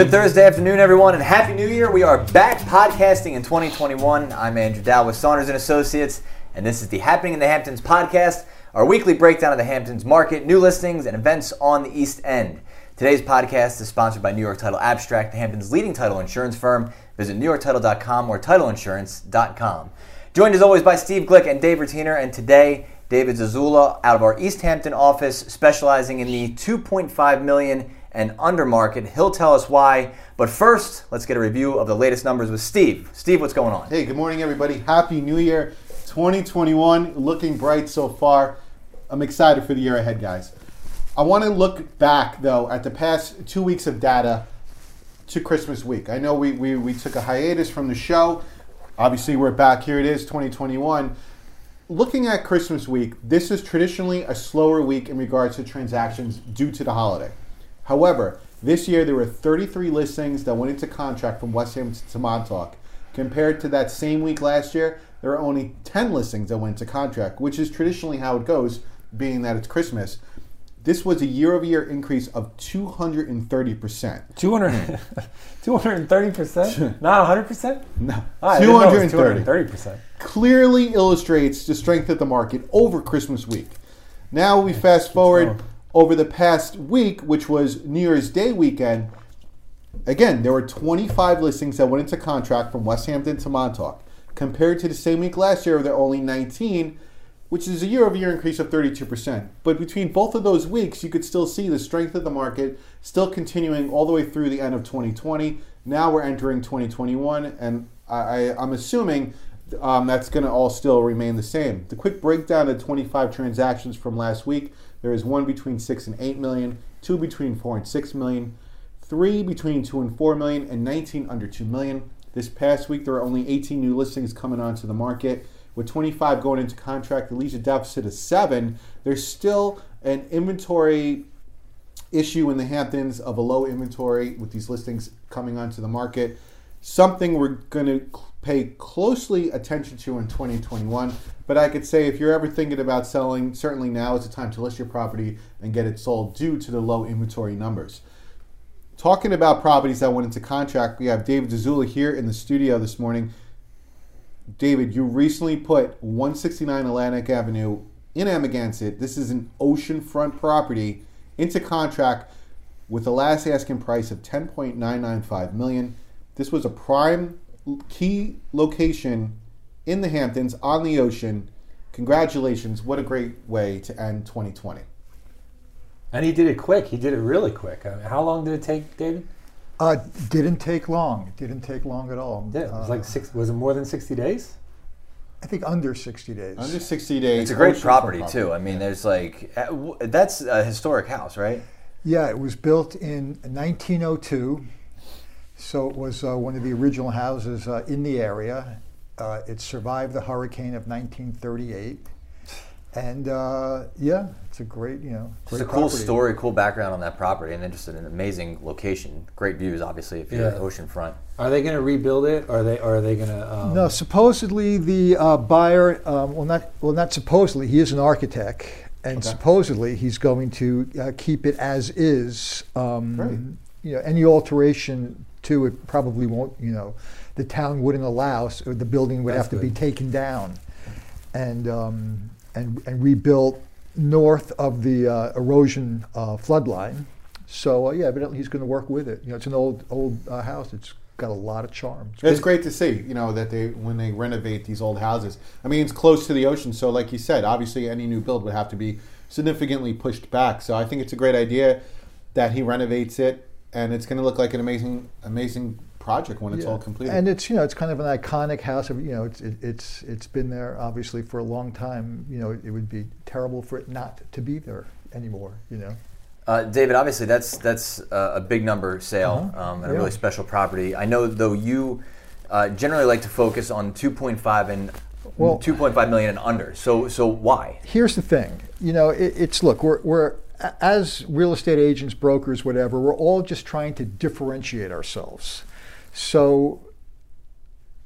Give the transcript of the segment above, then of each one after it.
Good Thursday afternoon, everyone, and Happy New Year. We are back podcasting in 2021. I'm Andrew Dowd with Saunders and Associates, and this is the Happening in the Hamptons podcast, our weekly breakdown of the Hamptons market, new listings, and events on the East End. Today's podcast is sponsored by New York Title Abstract, the Hamptons' leading title insurance firm. Visit NewYorkTitle.com or TitleInsurance.com. Joined as always by Steve Glick and Dave Rotiner, and today David Zazula out of our East Hampton office, specializing in the 2.5 million and under market. He'll tell us why. But first, let's get a review of the latest numbers with Steve. Steve, what's going on? Hey, good morning, everybody. Happy New Year 2021. Looking bright so far. I'm excited for the year ahead, guys. I want to look back, though, at the past two weeks of data to Christmas week. I know we, we, we took a hiatus from the show. Obviously, we're back. Here it is, 2021. Looking at Christmas week, this is traditionally a slower week in regards to transactions due to the holiday. However, this year there were 33 listings that went into contract from Westhampton to Montauk. Compared to that same week last year, there are only 10 listings that went into contract, which is traditionally how it goes, being that it's Christmas. This was a year over year increase of 230%. 200, 230%? Not 100%? No, I didn't know it was 230. 230%. Clearly illustrates the strength of the market over Christmas week. Now we fast forward. Over the past week, which was New Year's Day weekend. Again, there were 25 listings that went into contract from Westhampton to Montauk. Compared to the same week last year, there were only 19, which is a year over year increase of 32%. But between both of those weeks, you could still see the strength of the market still continuing all the way through the end of 2020. Now we're entering 2021, and I, I'm assuming um, that's going to all still remain the same. The quick breakdown of 25 transactions from last week there is one between 6 and 8 million, two between 4 and 6 million, three between 2 and 4 million, and 19 under 2 million. This past week, there are only 18 new listings coming onto the market. With 25 going into contract, the a deficit of seven. There's still an inventory issue in the Hamptons of a low inventory with these listings coming onto the market. Something we're going to pay closely attention to in 2021. But I could say if you're ever thinking about selling, certainly now is the time to list your property and get it sold due to the low inventory numbers. Talking about properties that went into contract, we have David Zazula here in the studio this morning. David, you recently put 169 Atlantic Avenue in Amagansett. This is an oceanfront property into contract with the last asking price of 10.995 million. This was a prime key location in the Hamptons on the ocean. Congratulations! What a great way to end 2020. And he did it quick. He did it really quick. I mean, how long did it take, David? Uh, didn't take long. It didn't take long at all. Yeah, it was Uh, like six. Was it more than 60 days? I think under 60 days. Under 60 days. It's a great oceanfront property, too. I mean, there's like, uh, that's a historic house, right? yeah, it was built in 1902, so it was uh, one of the original houses uh, in the area. Uh, it survived the hurricane of 1938, and uh, yeah, it's a great, you know, Just great a cool property. story, cool background on that property, and then just an amazing location. Great views, obviously, if you're Yeah. oceanfront. Are they going to rebuild it? Or are they? Or are they going to? Um, No, supposedly the uh, buyer, um, well, not well, not supposedly. He is an architect, and Okay. supposedly he's going to uh, keep it as is. Um, Great. You know, any alteration to it probably won't. You know, the town wouldn't allow. So the building would That's have to be good. taken down, and um, and and rebuilt north of the uh, erosion uh, flood line. So uh, yeah, evidently he's going to work with it. You know, it's an old old uh, house. It's got a lot of charm. It's great to see, you know, that they when they renovate these old houses. I mean, it's close to the ocean, so like you said, obviously any new build would have to be significantly pushed back. So I think it's a great idea that he renovates it, and it's going to look like an amazing, amazing project when it's Yeah. all completed. And it's you know it's kind of an iconic house. You know it's it, it's it's been there obviously for a long time. You know it, it would be terrible for it not to be there anymore. You know. Uh, David, obviously that's that's uh, a big number sale Uh-huh. um, and a really special property. I know though you uh, generally like to focus on 2.5 and Well- 2.5 million and under. So so why? Here's the thing. You know it, it's look we're we're a- as real estate agents, brokers, whatever. We're all just trying to differentiate ourselves. So.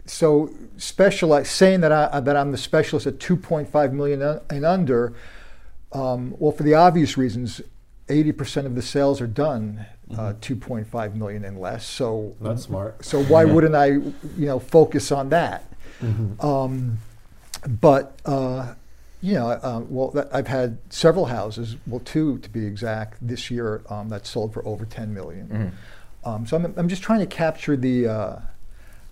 So specialize saying that I that I'm the specialist at 2.5 million and under. Um, well, for the obvious reasons, 80% of the sales are done uh, 2.5 million and less. So That's smart. so why wouldn't I, you know, focus on that? Mm-hmm. Um, but uh, you know, uh, well, that, I've had several houses, well, two to be exact, this year um, that sold for over 10 million. Mm-hmm. Um, so I'm, I'm just trying to capture the uh,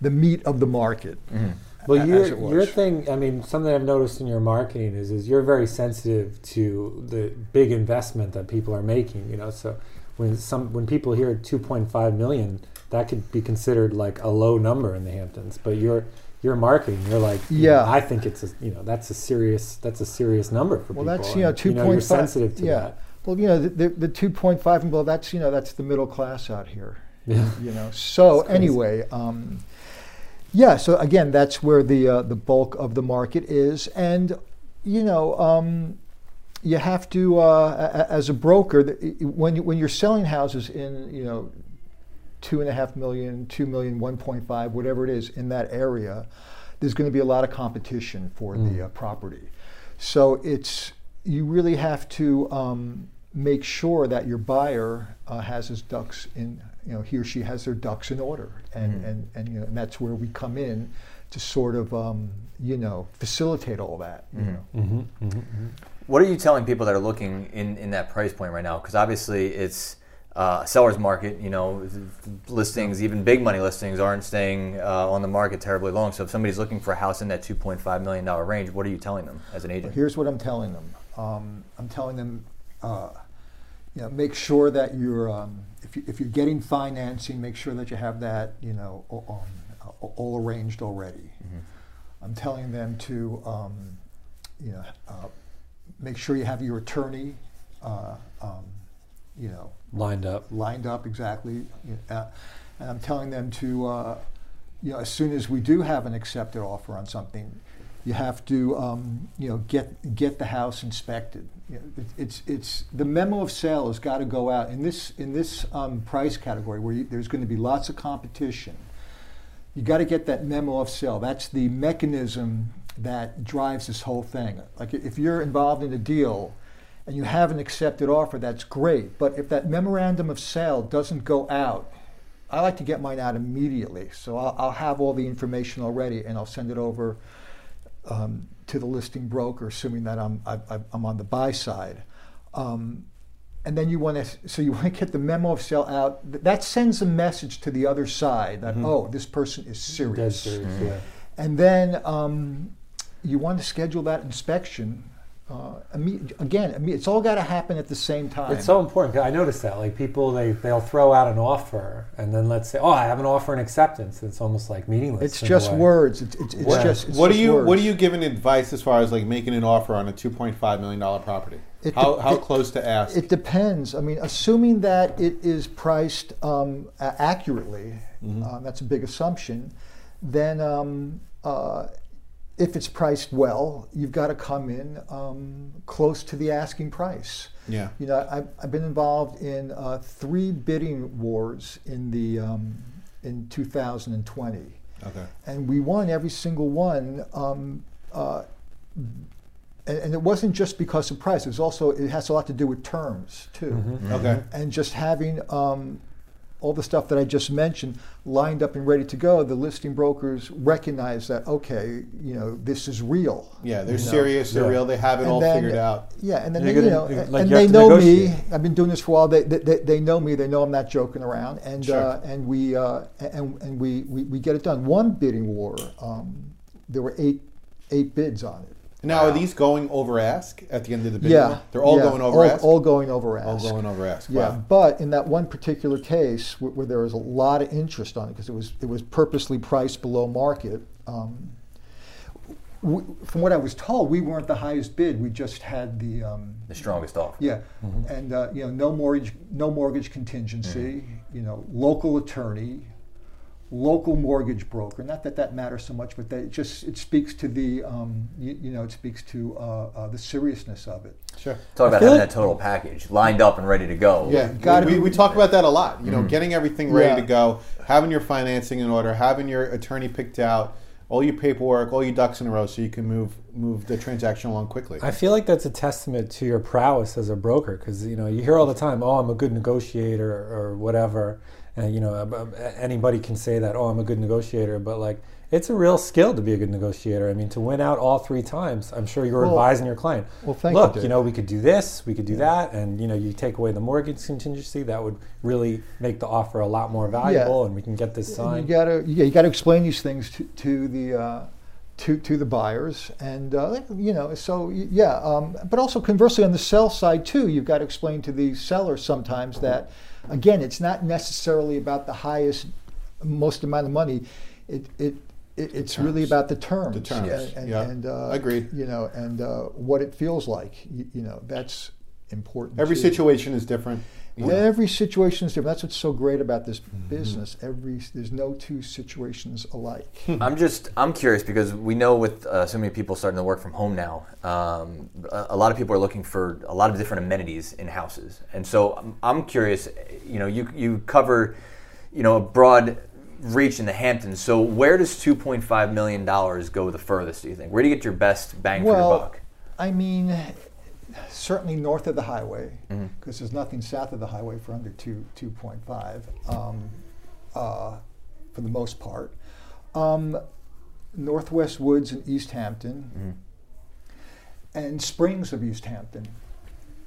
the meat of the market. Mm-hmm. Well, a- your as it was. your thing. I mean, something I've noticed in your marketing is is you're very sensitive to the big investment that people are making. You know, so when some when people hear 2.5 million, that could be considered like a low number in the Hamptons. But your your marketing, you're like, you know, Yeah. I think it's a you know that's a serious that's a serious number for Well, people. Well, that's you know two point you're five. sensitive to yeah. that. Well, you know the the, the two point five and below. That's you know that's the middle class out here. Yeah. You know. So anyway, um, yeah. So again, that's where the uh, the bulk of the market is, and you know. Um, you have to, uh, a- as a broker, when you, when you're selling houses in, you know, two and a half million, two million, 1.5, whatever it is in that area, there's going to be a lot of competition for the uh, property. So it's you really have to um, make sure that your buyer uh, has his ducks in, you know, he or she has their ducks in order, and and and, you know, and that's where we come in to sort of, um, you know, facilitate all that. You know. Mm-hmm. What are you telling people that are looking in, in that price point right now? Because obviously it's uh, seller's market. You know, listings, even big money listings, aren't staying uh, on the market terribly long. So if somebody's looking for a house in that two point five million dollar range, what are you telling them as an agent? Here's what I'm telling them. Um, I'm telling them, uh, you know, make sure that you're, um, if, you, if you're getting financing, make sure that you have that, you know, all, um, all arranged already. I'm telling them to, um, you know, uh, make sure you have your attorney, uh, um, you know, Lined up. lined up exactly. uh, and I'm telling them to, uh, you know, as soon as we do have an accepted offer on something, you have to, um, you know, get get the house inspected. You know, it, it's it's the memo of sale has got to go out in this in this um, price category where you, there's going to be lots of competition. You got to get that memo of sale. That's the mechanism that drives this whole thing. Like if you're involved in a deal and you have an accepted offer, that's great. But if that memorandum of sale doesn't go out, I like to get mine out immediately. So I'll, I'll have all the information already and I'll send it over um, to the listing broker, assuming that I'm, I, I'm on the buy side. Um, and then you want to, so you want to get the memo of sale out. That sends a message to the other side that, oh, this person is serious. serious. Yeah. And then um, you want to schedule that inspection. Uh, again, it's all got to happen at the same time. It's so important. I noticed that. Like people, they they'll throw out an offer, and then let's say, "Oh, I have an offer and acceptance." It's almost like meaningless. It's just words. It's, it's, it's What- just. It's what are just you What are you giving advice as far as like making an offer on a two point five million dollar property? It how de- how it- close to ask? It depends. I mean, assuming that it is priced um, accurately, Mm-hmm. um, that's a big assumption. Then, um, uh, if it's priced well, you've got to come in um, close to the asking price. yeah. You know, I've, I've been involved in uh, three bidding wars in the um, in 2020, Okay. and we won every single one. Um, uh, and, and it wasn't just because of price; it was also it has a lot to do with terms too, Mm-hmm. Okay. and just having um, all the stuff that I just mentioned lined up and ready to go. The listing brokers recognize that okay, you know, this is real. Yeah, they're you know? serious. They're Yeah. real. They have it And all then- figured out. Yeah, and then You're they, gonna- know, like, and you they have to know me. I've been doing this for a while. They, they, they know me. They know I'm not joking around, and Sure. uh, and we uh, and and we, we, we get it done. One bidding war, um, there were eight eight bids on it. Now, are these going over ask at the end of the bid? yeah, They're all yeah, going over all, ask. All going over ask. All going over ask. Yeah, Wow. but in that one particular case where, where there was a lot of interest on it because it was it was purposely priced below market. Um, we, from what I was told, we weren't the highest bid. We just had the um, The strongest offer. yeah, and uh, you know, no mortgage, no mortgage contingency. You know, local attorney, local mortgage broker. Not that that matters so much, but that it just it speaks to the um, you, you know it speaks to uh, uh, the seriousness of it. Sure. Talk about having like- that total package lined up and ready to go. Yeah, Gotta we, be- we talk about that a lot. You know, getting everything ready Yeah. to go, having your financing in order, having your attorney picked out, all your paperwork, all your ducks in a row, so you can move move the transaction along quickly. I feel like that's a testament to your prowess as a broker because you know you hear all the time, "Oh, I'm a good negotiator" or whatever, and you know ab- anybody can say that, "Oh, I'm a good negotiator," but like it's a real skill to be a good negotiator. I mean, to win out all three times, I'm sure you're Well- advising your client. well, thank Look, Dave. you know, we could do this, we could do that, and you know, you take away the mortgage contingency, that would really make the offer a lot more valuable, and we can get this signed. You gotta, yeah, you gotta explain these things to, to the, uh, to, to the buyers, and uh, you know, so yeah. Um, but also conversely, on the sell side too, you've got to explain to the seller sometimes that, again, it's not necessarily about the highest, most amount of money. It, it, it it's really about the terms. The terms, and, and, yeah. and uh, Agreed. You know, and uh, what it feels like. You, you know, that's important. Every too. situation is different. Know. Every situation is different. That's what's so great about this Mm-hmm. business. Every there's no two situations alike. I'm just I'm curious because we know with uh, so many people starting to work from home now, um, a, a lot of people are looking for a lot of different amenities in houses, and so I'm, I'm curious. You know, you you cover, you know, a broad reach in the Hamptons. So where does 2.5 million dollars go the furthest? Do you think? Where do you get your best bang for your well, buck? I mean, certainly north of the highway, Mm-hmm. because there's nothing south of the highway for under two two point five, um, uh, for the most part. Um, Northwest Woods and East Hampton, Mm-hmm. and Springs of East Hampton.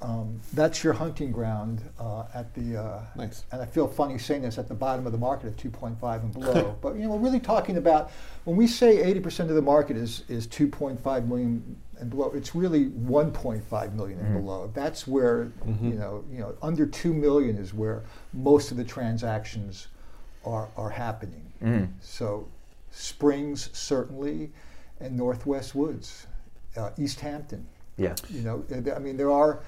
Um, that's your hunting ground uh, at the. Uh, Nice. And I feel funny saying this at the bottom of the market at 2.5 and below. but you know, we're really talking about when we say 80% of the market is is 2.5 million and below. It's really 1.5 million and below. That's where you know you know under two million is where most of the transactions are are happening. Mhm. So Springs certainly, and Northwest Woods, uh, East Hampton. Yeah. You know, I mean, there are.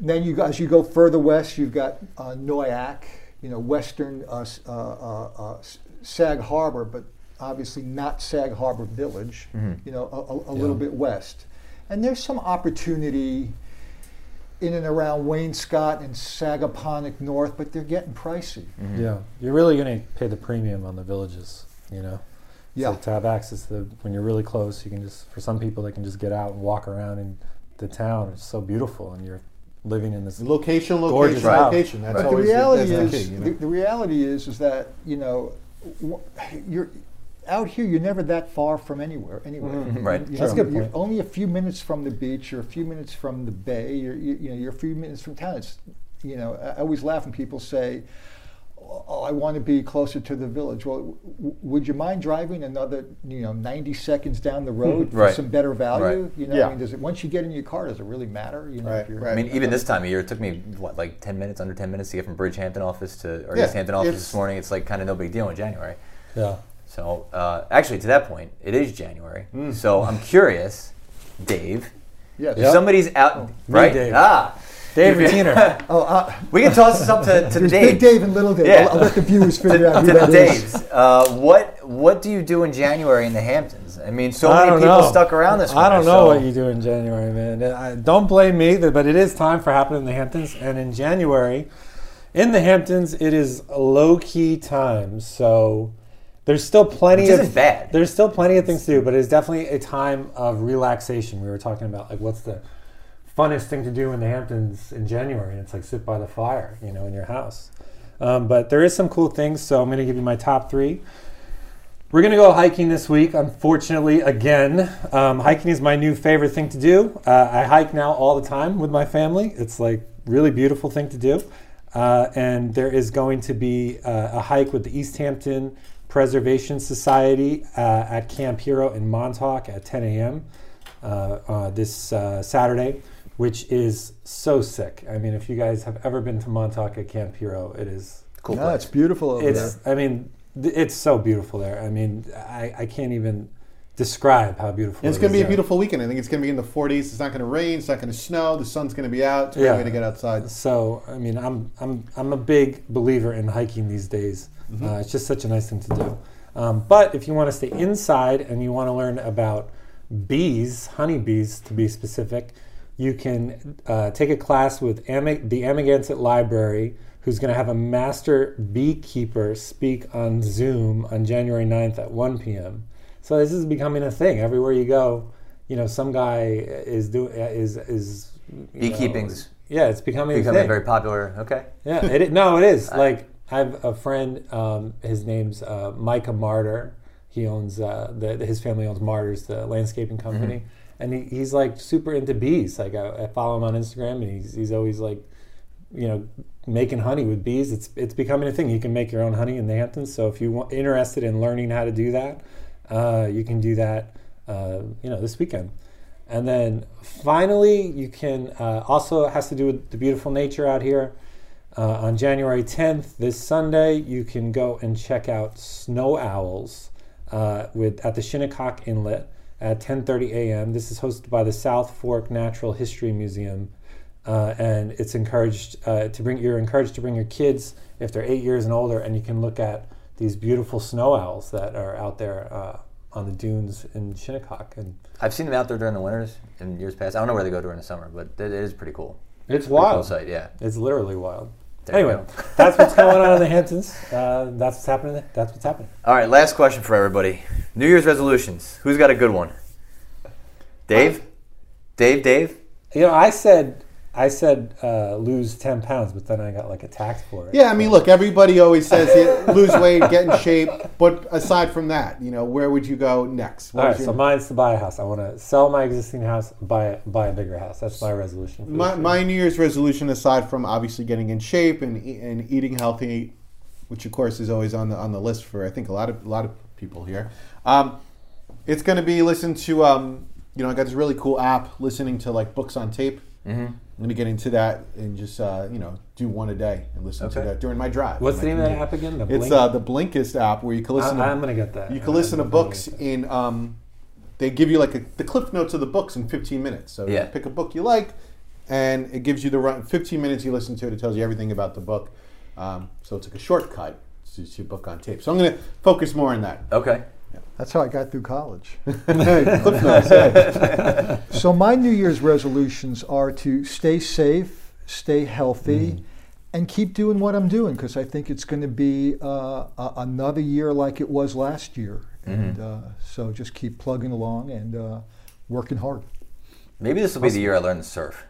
Then you as you go further west, you've got uh, Noyac, you know, western uh, uh, uh, uh, Sag Harbor, but obviously not Sag Harbor Village. You know, a, a, a little bit west, and there's some opportunity in and around Wainscott and Sagaponack North, but they're getting pricey. Yeah, you're really going to pay the premium on the villages, you know. Yeah. So to have access to when you're really close, you can just for some people they can just get out and walk around in the town. It's so beautiful, and you're living in this. Location, Gorgeous location, house. location. That's But the reality that's is, the key, you know? the, the reality is, is that you know, you're out here. You're never that far from anywhere. Anywhere, Mhm, right. You That's a know, good You're point. only a few minutes from the beach. You're a few minutes from the bay. You're, you, you know, you're a few minutes from town. It's, you know, I I always laugh when people say. Oh, I want to be closer to the village. Well, w- w- would you mind driving another, you know, 90 seconds down the road for Right. some better value? Right. You know, Yeah. I mean, does it once you get in your car, does it really matter? You know, Right, if you're, right. I mean, even this time of year, it took me what, like ten minutes, under ten minutes to get from Bridgehampton office to or Yeah, East Hampton office this morning. It's like kind of no big deal in January. Yeah. So uh, actually, to that point, it is January. Mm. So I'm curious, Dave. Yes. If somebody's out, me, right? Dave. Ah, Dave Retiner. Oh, uh, we can toss this up to, to Dave. Big Dave and Little Dave. Yeah. I'll, I'll let the viewers To, figure out to who the that is. Daves. Uh, what what do you do in January in the Hamptons? I mean, so I many people know. stuck around this. I don't know so- what you do in January, man. I, don't blame me, but it is time for happening in the Hamptons, and in January, in the Hamptons, it is low key time. So there's still plenty of bad. There's still plenty of things to do, but it's definitely a time of relaxation. We were talking about like what's the funnest thing to do in the Hamptons in January, and it's like sit by the fire, you know, in your house. Um, but there is some cool things, so I'm going to give you my top three. We're going to go hiking this week, unfortunately, again. Um, hiking is my new favorite thing to do. Uh, I hike now all the time with my family. It's like really beautiful thing to do. Uh, and there is going to be uh, a hike with the East Hampton Preservation Society uh, at Camp Hero in Montauk at 10 a.m. Uh, uh, this Saturday, which is so sick. I mean, if you guys have ever been to Montauk at Camp Hero, it is Cool. Yeah, place. it's beautiful over it's there. i mean th- it's so beautiful there i mean i, I can't even describe how beautiful And it's it going to is be a beautiful weekend. I think it's going to be in the 40s. It's not going to rain. It's not going to snow. The sun's going to be out. It's a great Yeah. way to get outside. so i mean i'm i'm i'm a big believer in hiking these days uh, it's just such a nice thing to do um, but if you want to stay inside and you want to learn about bees honeybees to be specific you can uh, take a class with the Amagansett Library, who's going to have a master beekeeper speak on Zoom on January 9th at 1 p.m. So this is becoming a thing everywhere you go. You know, some guy is doing is is you know, yeah, it's becoming, a becoming very popular. Okay. Yeah, it, no, it is. like I have a friend. Um, his name's uh, Micah Marder. He owns uh, the his family owns Marders, the landscaping company, and he, he's like super into bees. Like I, I follow him on Instagram, and he's he's always like, you know, making honey with bees. It's it's becoming a thing. You can make your own honey in the Hamptons. So if you want interested in learning how to do that, uh, you can do that. Uh, you know, this weekend. And then finally, you can uh, also has to do with the beautiful nature out here. Uh, on January 10th, this Sunday, you can go and check out snow owls uh, with at the Shinnecock Inlet at 10:30 a.m. This is hosted by the South Fork Natural History Museum, uh, and it's encouraged uh, to bring. You're encouraged to bring your kids if they're eight years and older, and you can look at these beautiful snow owls that are out there uh, on the dunes in Shinnecock, and I've seen them out there during the winters in years past. I don't know where they go during the summer, but it, is pretty cool. it's cool wild. sight, yeah. It's literally wild. There anyway, that's what's going on in the Hamptons. Uh, that's what's happening. That's what's happening. All right, last question for everybody. New Year's resolutions. Who's got a good one? Dave? Dave, Dave? You know, I said I said uh, lose ten pounds, but then I got like attacked for it. Yeah, I mean, look, everybody always says yeah, lose weight, get in shape, but aside from that, you know, where would you go next? What All was right, your- so mine's to buy a house. I want to sell my existing house, buy buy a bigger house. That's my resolution. My, my New Year's resolution, aside from obviously getting in shape and e- and eating healthy, which of course is always on the on the list for I think a lot of a lot of people here, um, it's going to be listen to um, you know I got this really cool app listening to like books on tape. Mm-hmm. I'm going to get into that and just uh, you know do one a day and listen to that during my drive. What's the name of that app again? The It's uh, the Blinkist app where you can listen. I, to, I'm gonna get that. you can listen to books in. Um, they give you like a, the cliff notes of the books in 15 minutes. So Yeah. pick a book you like, and it gives you the run. 15 minutes you listen to it. It tells you everything about the book. Um, so it's like a shortcut to, to book on tape. So I'm going to focus more on that. Okay. That's how I got through college. cliff notes. yeah. so my New Year's resolutions are to stay safe, stay healthy, and keep doing what I'm doing because I think it's going to be uh, a- another year like it was last year. And uh, so just keep plugging along and uh, working hard. Maybe this will be the year I learn to surf.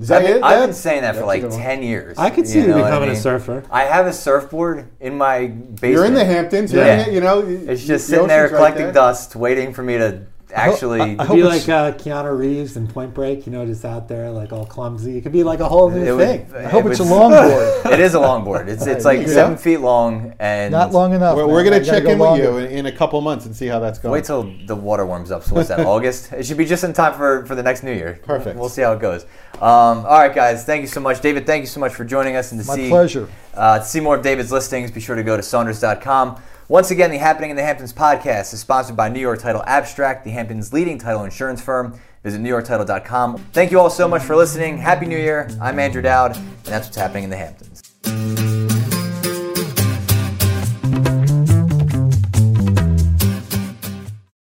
Is that I've, been, it? I've That- been saying that for like 10 years. I could see you becoming I a mean? surfer. I have a surfboard in my basement. You're in the Hamptons. You're Yeah. in it, you know. It's just sitting there ocean's right collecting there. dust, waiting for me to actually. I It'd hope be like uh, Keanu Reeves in Point Break, you know, just out there like all clumsy. It could be like a whole new It would- thing. I hope it it's a would- longboard. It is a longboard. It's it's like Yeah. seven feet long and Not long enough. We're, we're going to gotta check go in with you in, in a couple months and see how that's going. Wait till the water warms up. So what's that? August? It should be just in time for for the next New Year. Perfect. We'll see how it goes. Um, all right, guys. Thank you so much, David. Thank you so much for joining us and to My see pleasure. Uh, to see more of David's listings, be sure to go to Saunders.com. Once again, the Happening in the Hamptons podcast is sponsored by New York Title Abstract, the Hamptons' leading title insurance firm. Visit NewYorkTitle.com. Thank you all so much for listening. Happy New Year. I'm Andrew Dowd, and that's what's happening in the Hamptons.